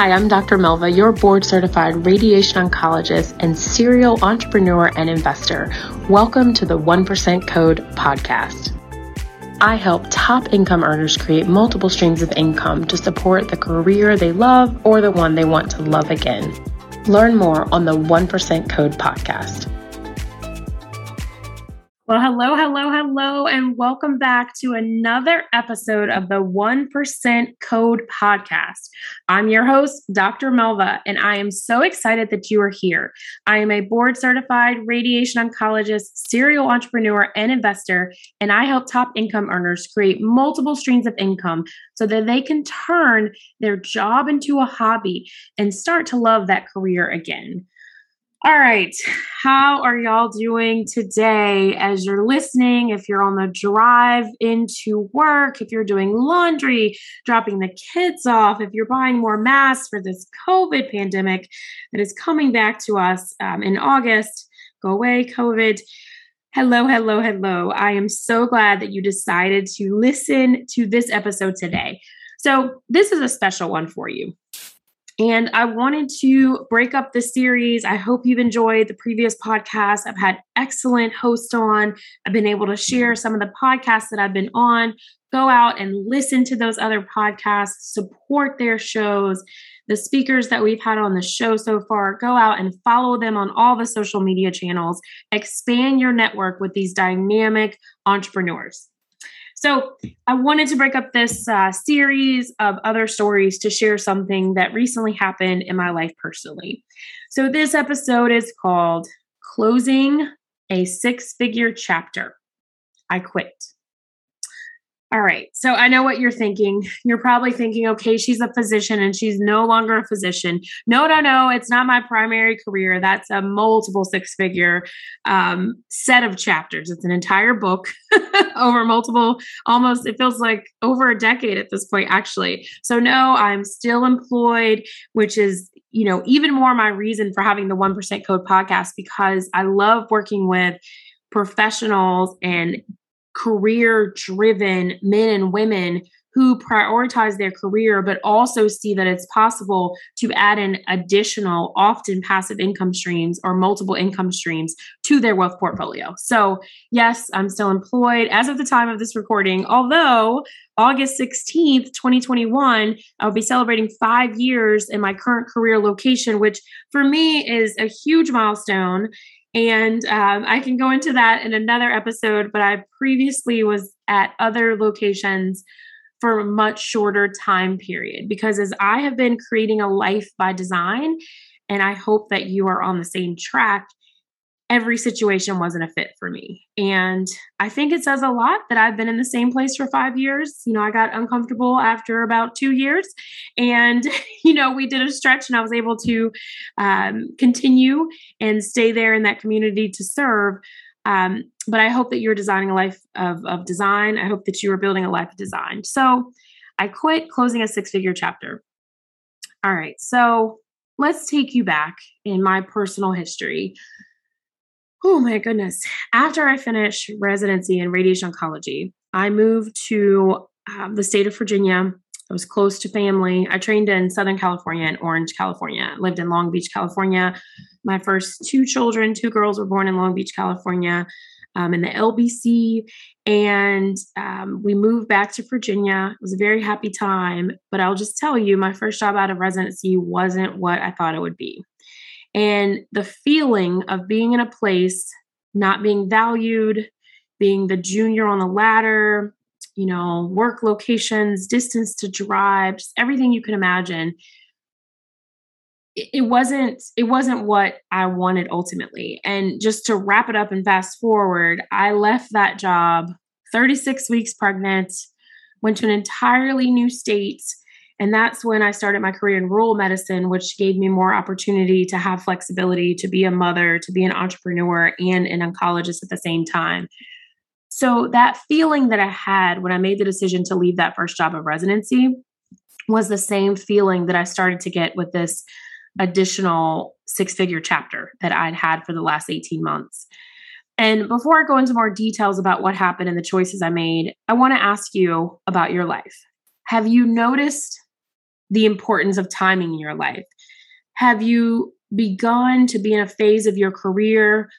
Hi, I'm Dr. Melva, your board certified radiation oncologist and serial entrepreneur and investor. Welcome to the 1% Code podcast. I help top income earners create multiple streams of income to support the career they love or the one they want to love again. Learn more on the 1% Code podcast. Well, hello, hello, hello, and welcome back to another episode of the 1% Code Podcast. I'm your host, Dr. Melva, and I am so excited that you are here. I am a board certified radiation oncologist, serial entrepreneur, and investor, and I help top income earners create multiple streams of income so that they can turn their job into a hobby and start to love that career again. All right. How are y'all doing today as you're listening? If you're on the drive into work, if you're doing laundry, dropping the kids off, if you're buying more masks for this COVID pandemic that is coming back to us um, in August, go away, COVID. Hello, hello, hello. I am so glad that you decided to listen to this episode today. So, this is a special one for you. And I wanted to break up the series. I hope you've enjoyed the previous podcast. I've had excellent hosts on. I've been able to share some of the podcasts that I've been on. Go out and listen to those other podcasts, support their shows. The speakers that we've had on the show so far, go out and follow them on all the social media channels. Expand your network with these dynamic entrepreneurs. So I wanted to break up this uh, series of other stories to share something that recently happened in my life personally. So this episode is called Closing a Six Figure Chapter. I Quit. All right. So I know what you're thinking. You're probably thinking, okay, she's a physician and she's no longer a physician. No, no, no. It's not my primary career. That's a multiple six figure um, set of chapters. It's an entire book over multiple, almost, it feels like over a decade at this point, actually. So no, I'm still employed, which is, you know, even more my reason for having the 1% Code podcast because I love working with professionals and career driven men and women who prioritize their career, but also see that it's possible to add in additional, often passive income streams or multiple income streams to their wealth portfolio. So, yes, I'm still employed as of the time of this recording, although August 16th, 2021, I'll be celebrating five years in my current career location, which for me is a huge milestone and um, I can go into that in another episode, but I previously was at other locations for a much shorter time period because as I have been creating a life by design, and I hope that you are on the same track, every situation wasn't a fit for me. And I think it says a lot that I've been in the same place for five years. You know, I got uncomfortable after about two years. And, you know, we did a stretch and I was able to um, continue and stay there in that community to serve. Um, but I hope that you're designing a life of, of design. I hope that you are building a life of design. So I quit closing a six figure chapter. All right. So let's take you back in my personal history oh my goodness. After I finished residency in radiation oncology, I moved to um, the state of Virginia. I was close to family. I trained in Southern California and Orange, California. Lived in Long Beach, California. My first two children, two girls, were born in Long Beach, California, um, in the LBC. And um, we moved back to Virginia. It was a very happy time. But I'll just tell you, my first job out of residency wasn't what I thought it would be. And the feeling of being in a place, not being valued, being the junior on the ladder, you know, work locations, distance to drive, just everything you can imagine. It, wasn't it wasn't what I wanted ultimately. And just to wrap it up and fast forward, I left that job 36 weeks pregnant, went to an entirely new state and that's when I started my career in rural medicine, which gave me more opportunity to have flexibility, to be a mother, to be an entrepreneur, and an oncologist at the same time. So, that feeling that I had when I made the decision to leave that first job of residency was the same feeling that I started to get with this additional six figure chapter that I'd had for the last 18 months. And before I go into more details about what happened and the choices I made, I want to ask you about your life. Have you noticed the importance of timing in your life? Have you begun to be in a phase of your career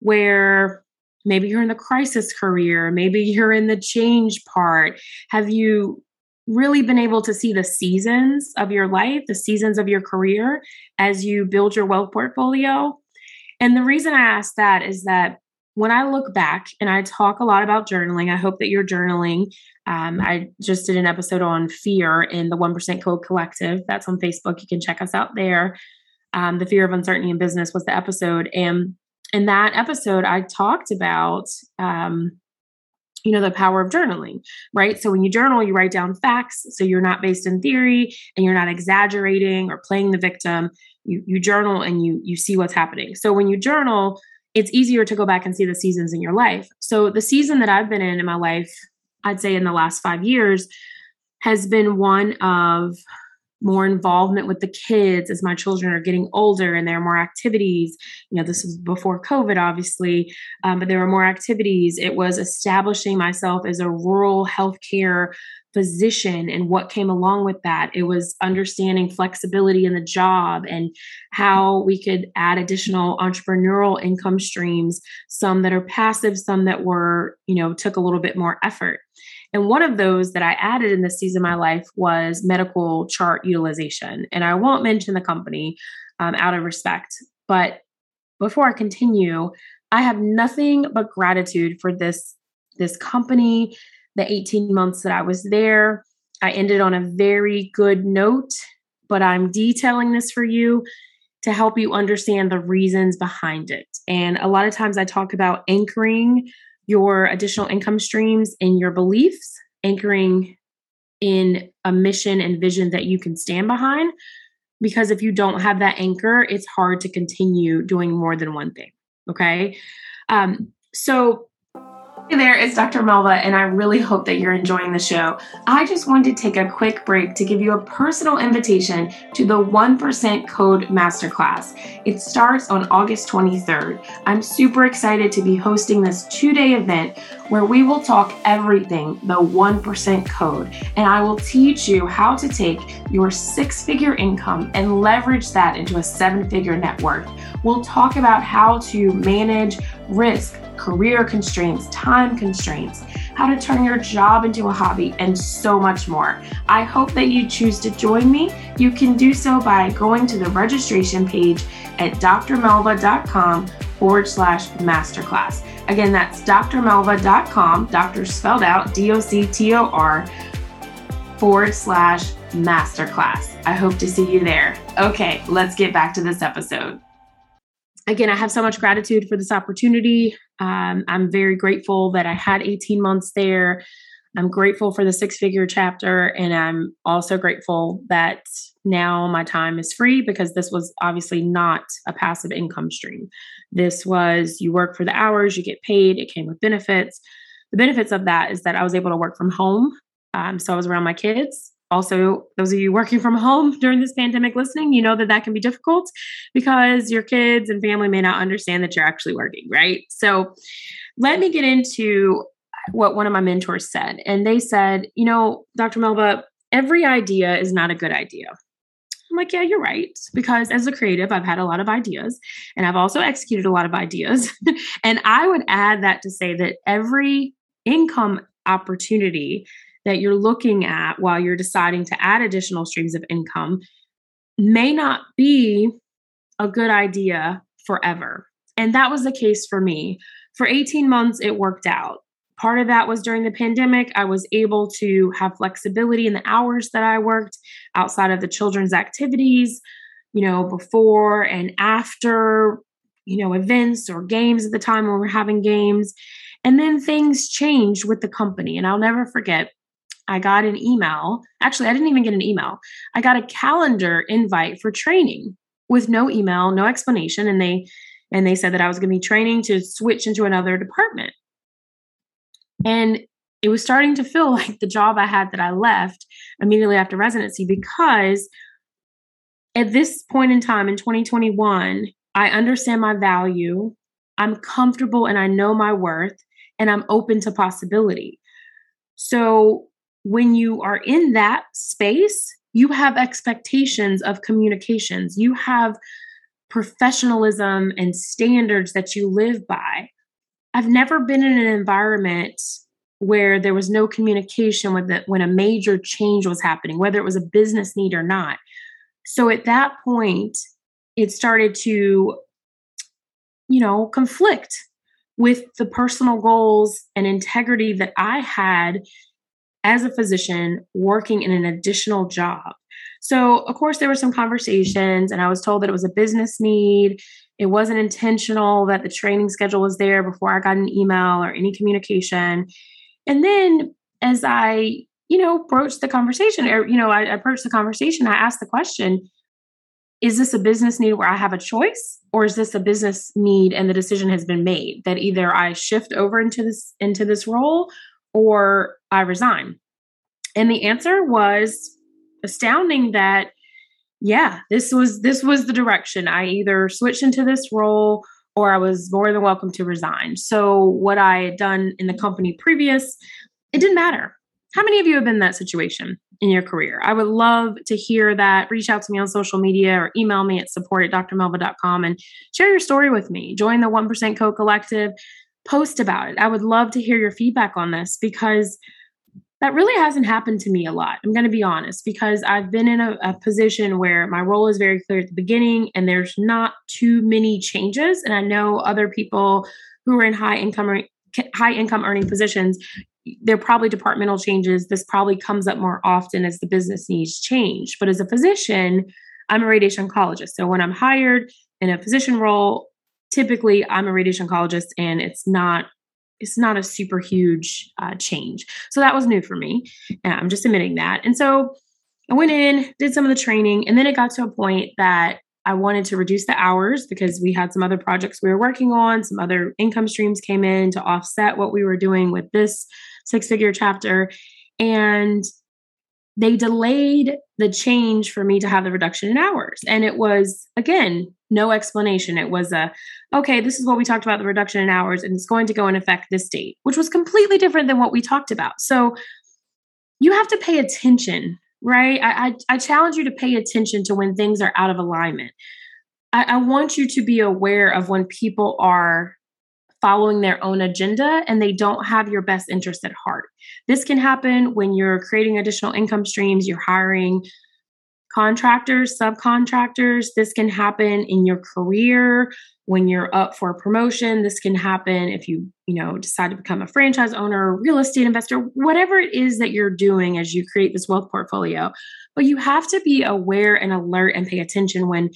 where maybe you're in the crisis career, maybe you're in the change part? Have you really been able to see the seasons of your life, the seasons of your career as you build your wealth portfolio? And the reason I ask that is that when I look back and I talk a lot about journaling, I hope that you're journaling. Um, I just did an episode on fear in the 1% Code Collective. That's on Facebook. You can check us out there. Um, the fear of uncertainty in business was the episode. And in that episode, I talked about, um, you know, the power of journaling, right? So when you journal, you write down facts. So you're not based in theory and you're not exaggerating or playing the victim. You, you journal and you you see what's happening. So when you journal, it's easier to go back and see the seasons in your life. So the season that I've been in in my life, I'd say in the last five years, has been one of more involvement with the kids as my children are getting older and there are more activities. You know, this was before COVID, obviously, um, but there were more activities. It was establishing myself as a rural healthcare physician and what came along with that. It was understanding flexibility in the job and how we could add additional entrepreneurial income streams, some that are passive, some that were, you know, took a little bit more effort. And one of those that I added in this season of my life was medical chart utilization. And I won't mention the company um, out of respect. But before I continue, I have nothing but gratitude for this this company, the 18 months that I was there. I ended on a very good note, but I'm detailing this for you to help you understand the reasons behind it. And a lot of times I talk about anchoring your additional income streams in your beliefs, anchoring in a mission and vision that you can stand behind. Because if you don't have that anchor, it's hard to continue doing more than one thing. Okay. Um, so Hey there, it's Dr. Melva, and I really hope that you're enjoying the show. I just wanted to take a quick break to give you a personal invitation to the 1% Code Masterclass. It starts on August 23rd. I'm super excited to be hosting this two day event where we will talk everything the 1% code, and I will teach you how to take your six figure income and leverage that into a seven figure net worth. We'll talk about how to manage risk career constraints, time constraints, how to turn your job into a hobby, and so much more. I hope that you choose to join me. You can do so by going to the registration page at drmelva.com forward slash masterclass. Again, that's drmelva.com, doctor spelled out D O C T O R forward slash masterclass. I hope to see you there. Okay, let's get back to this episode again, I have so much gratitude for this opportunity. Um, I'm very grateful that I had 18 months there. I'm grateful for the six figure chapter, and I'm also grateful that now my time is free because this was obviously not a passive income stream. This was you work for the hours, you get paid, it came with benefits. The benefits of that is that I was able to work from home. Um, so I was around my kids also those of you working from home during this pandemic listening you know that that can be difficult because your kids and family may not understand that you're actually working right so let me get into what one of my mentors said and they said you know dr melva every idea is not a good idea I'm like, yeah, you're right. Because as a creative, I've had a lot of ideas and I've also executed a lot of ideas. and I would add that to say that every income opportunity that you're looking at while you're deciding to add additional streams of income may not be a good idea forever. And that was the case for me. For 18 months, it worked out. Part of that was during the pandemic. I was able to have flexibility in the hours that I worked outside of the children's activities, you know, before and after, you know, events or games at the time when we we're having games. And then things changed with the company. And I'll never forget I got an email. Actually, I didn't even get an email. I got a calendar invite for training with no email, no explanation, and they and they said that I was going to be training to switch into another department. And it was starting to feel like the job I had that I left immediately after residency because at this point in time in 2021, I understand my value, I'm comfortable and I know my worth, and I'm open to possibility. So when you are in that space, you have expectations of communications, you have professionalism and standards that you live by. I've never been in an environment where there was no communication with it when a major change was happening, whether it was a business need or not. So at that point, it started to, you know, conflict with the personal goals and integrity that I had as a physician working in an additional job. So, of course, there were some conversations, and I was told that it was a business need. It wasn't intentional that the training schedule was there before I got an email or any communication. And then as I, you know, broached the conversation, or, you know, I approached the conversation, I asked the question, is this a business need where I have a choice? Or is this a business need and the decision has been made that either I shift over into this into this role or I resign? And the answer was astounding that yeah, this was this was the direction. I either switched into this role or I was more than welcome to resign. So, what I had done in the company previous, it didn't matter. How many of you have been in that situation in your career? I would love to hear that. Reach out to me on social media or email me at support at drmelva.com and share your story with me. Join the 1% Code Collective, post about it. I would love to hear your feedback on this because that really hasn't happened to me a lot. I'm going to be honest because I've been in a, a, position where my role is very clear at the beginning and there's not too many changes. And I know other people who are in high income high income earning positions, they're probably departmental changes. This probably comes up more often as the business needs change. But as a physician, I'm a radiation oncologist. So when I'm hired in a physician role, typically I'm a radiation oncologist and it's not it's not a super huge uh, change. So that was new for me. I'm just admitting that. And so I went in, did some of the training, and then it got to a point that I wanted to reduce the hours because we had some other projects we were working on, some other income streams came in to offset what we were doing with this six figure chapter. And they delayed the change for me to have the reduction in hours. And it was, again, no explanation. It was a, okay, this is what we talked about the reduction in hours, and it's going to go in effect this date, which was completely different than what we talked about. So you have to pay attention, right? I, I, I challenge you to pay attention to when things are out of alignment. I, I want you to be aware of when people are following their own agenda and they don't have your best interest at heart. This can happen when you're creating additional income streams, you're hiring contractors, subcontractors. This can happen in your career when you're up for promotion. This can happen if you, you know, decide to become a franchise owner, real estate investor, whatever it is that you're doing as you create this wealth portfolio. But you have to be aware and alert and pay attention when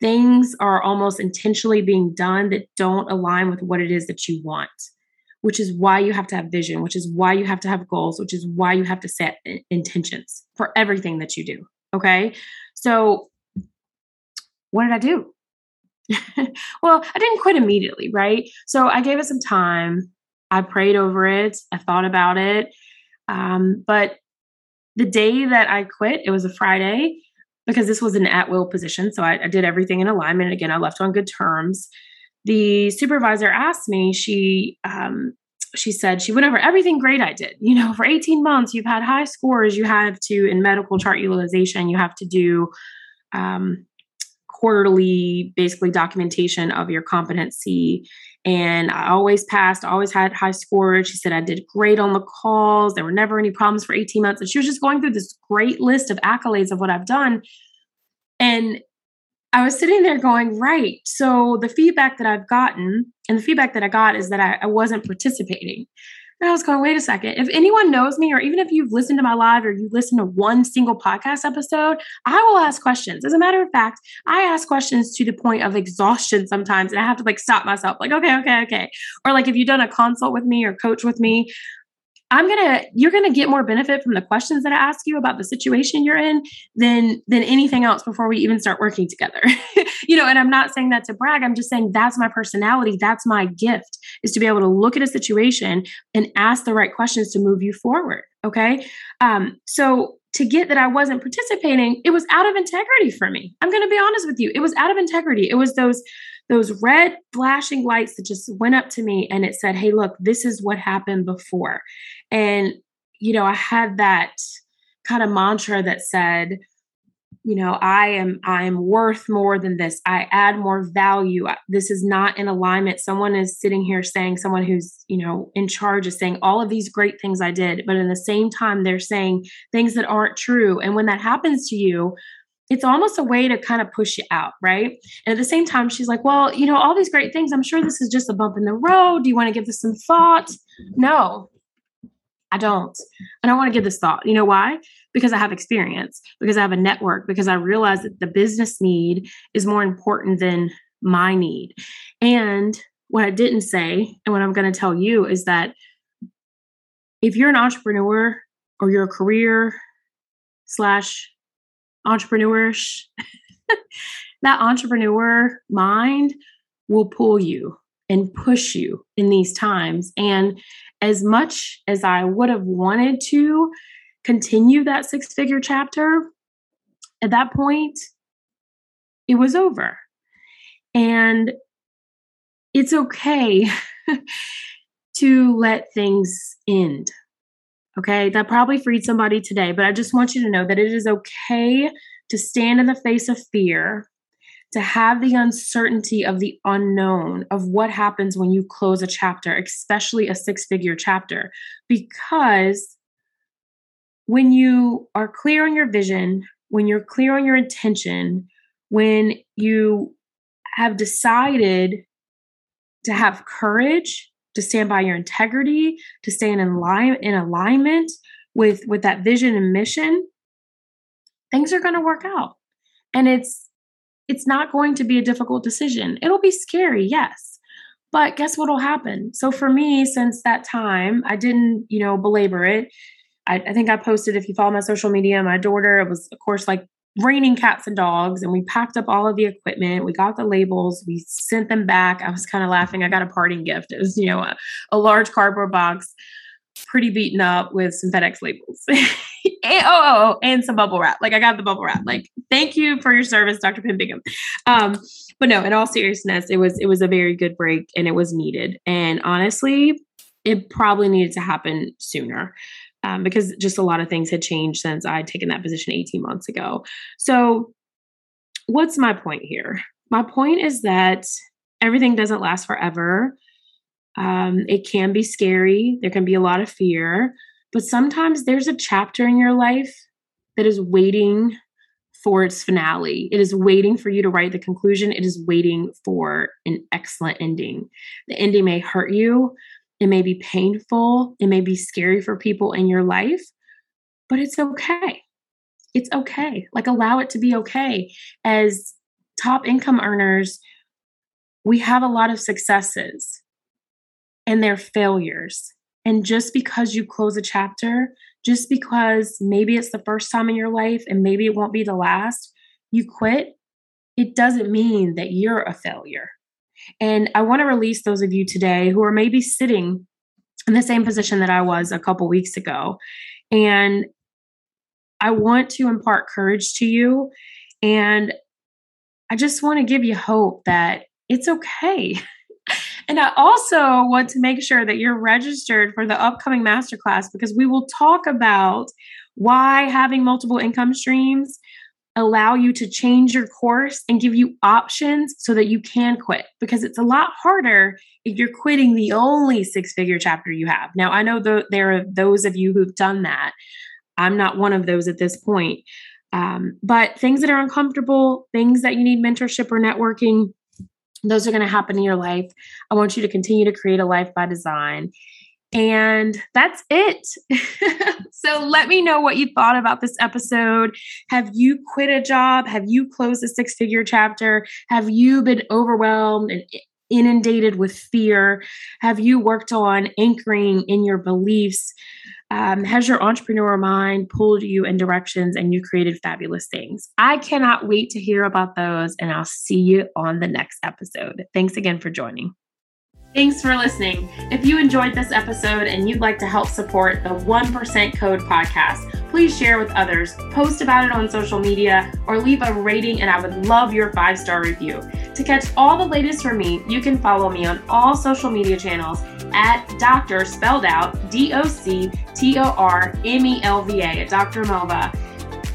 things are almost intentionally being done that don't align with what it is that you want which is why you have to have vision, which is why you have to have goals, which is why you have to set intentions for everything that you do. Okay. So, what did I do? well, I didn't quit immediately, right? So, I gave it some time. I prayed over it. I thought about it. Um, but the day that I quit, it was a Friday because this was an at will position. So, I, I did everything in alignment. Again, I left on good terms. The supervisor asked me, she um, she said she went over everything great I did. You know, for 18 months, you've had high scores. You have to, in medical chart utilization, you have to do um, quarterly, basically, documentation of your competency. And I always passed, always had high scores. She said I did great on the calls. There were never any problems for 18 months. And she was just going through this great list of accolades of what I've done. And I was sitting there going, right. So the feedback that I've gotten and the feedback that I got is that I, I, wasn't participating. And I was going, wait a second. If anyone knows me, or even if you've listened to my live or you listen to one single podcast episode, I will ask questions. As a matter of fact, I ask questions to the point of exhaustion sometimes. And I have to like stop myself, like, okay, okay, okay. Or like if you've done a consult with me or coach with me, I'm gonna you're gonna get more benefit from the questions that I ask you about the situation you're in than than anything else before we even start working together. you know, and I'm not saying that to brag. I'm just saying that's my personality. That's my gift is to be able to look at a situation and ask the right questions to move you forward. Okay. Um, so to get that I wasn't participating, it was out of integrity for me. I'm going to be honest with you. It was out of integrity. It was those those red flashing lights that just went up to me and it said, Hey, look, this is what happened before. And, you know, I had that kind of mantra that said, you know i am i am worth more than this i add more value this is not in alignment someone is sitting here saying someone who's you know in charge is saying all of these great things i did but in the same time they're saying things that aren't true and when that happens to you it's almost a way to kind of push you out, right? And at the same time, she's like, Well, you know, all these great things, I'm sure this is just a bump in the road. Do you want to give this some thought? No, I don't. I don't want to give this thought. You know why? Because I have experience, because I have a network, because I realize that the business need is more important than my need. And what I didn't say, and what I'm going to tell you is that if you're an entrepreneur or you're a career slash entrepreneurish, that entrepreneur mind will pull you and push you in these times. And as much as I would have wanted to continue that six figure chapter, at that point, it was over. And it's okay to let things end. Okay, that probably freed somebody today, but I just want you to know that it is okay to stand in the face of fear, to have the uncertainty of the unknown of what happens when you close a chapter, especially a six figure chapter, because when you are clear on your vision, when you're clear on your intention, when you have decided to have courage to stand by your integrity, to stay in, line, in alignment with, with that vision and mission, things are going to work out. And it's it's not going to be a difficult decision. It'll be scary, yes. But guess what will happen? So for me, since that time, I didn't, you know, belabor it. I, I think I posted, if you follow my social media, my daughter, it was, of course, like raining cats and dogs and we packed up all of the equipment we got the labels we sent them back i was kind of laughing i got a parting gift it was you know a, a large cardboard box pretty beaten up with some fedex labels and, oh, oh, oh and some bubble wrap like i got the bubble wrap like thank you for your service dr pim bingham um but no in all seriousness it was it was a very good break and it was needed and honestly it probably needed to happen sooner um, because just a lot of things had changed since I'd taken that position 18 months ago. So, what's my point here? My point is that everything doesn't last forever. Um, it can be scary, there can be a lot of fear, but sometimes there's a chapter in your life that is waiting for its finale. It is waiting for you to write the conclusion. It is waiting for an excellent ending. The ending may hurt you, it may be painful, it may be scary for people in your life, but it's okay. It's okay. Like, allow it to be okay. As top income earners, we have a lot of successes and they're failures. And just because you close a chapter, just because maybe it's the first time in your life and maybe it won't be the last, you quit, it doesn't mean that you're a failure. And I want to release those of you today who are maybe sitting in the same position that I was a couple weeks ago. And I want to impart courage to you. And I just want to give you hope that it's okay. and I also want to make sure that you're registered for the upcoming masterclass because we will talk about why having multiple income streams allow you to change your course and give you options so that you can quit because it's a lot harder if you're quitting the only six figure chapter you have. Now, I know th- there are those of you who've done that. I'm not one of those at this point. Um, but things that are uncomfortable, things that you need mentorship or networking, those are going to happen in your life. I want you to continue to create a life by design and that's it. so let me know what you thought about this episode. Have you quit a job? Have you closed a six figure chapter? Have you been overwhelmed and inundated with fear? Have you worked on anchoring in your beliefs? Um, has your entrepreneur mind pulled you in directions and you created fabulous things? I cannot wait to hear about those, and I'll see you on the next episode. Thanks again for joining. Thanks for listening. If you enjoyed this episode and you'd like to help support the 1% Code podcast, please share with others, post about it on social media, or leave a rating, and I would love your five star review. To catch all the latest from me, you can follow me on all social media channels at Dr. spelled out D O C T O R M E L V A at Dr. Melva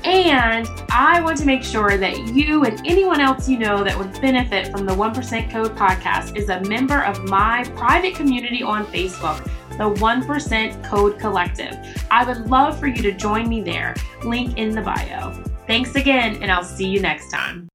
And I want to make sure that you and anyone else you know that would benefit from the 1% Code podcast is a member of my private community on Facebook, the 1% Code Collective. I would love for you to join me there. Link in the bio. Thanks again, and I'll see you next time.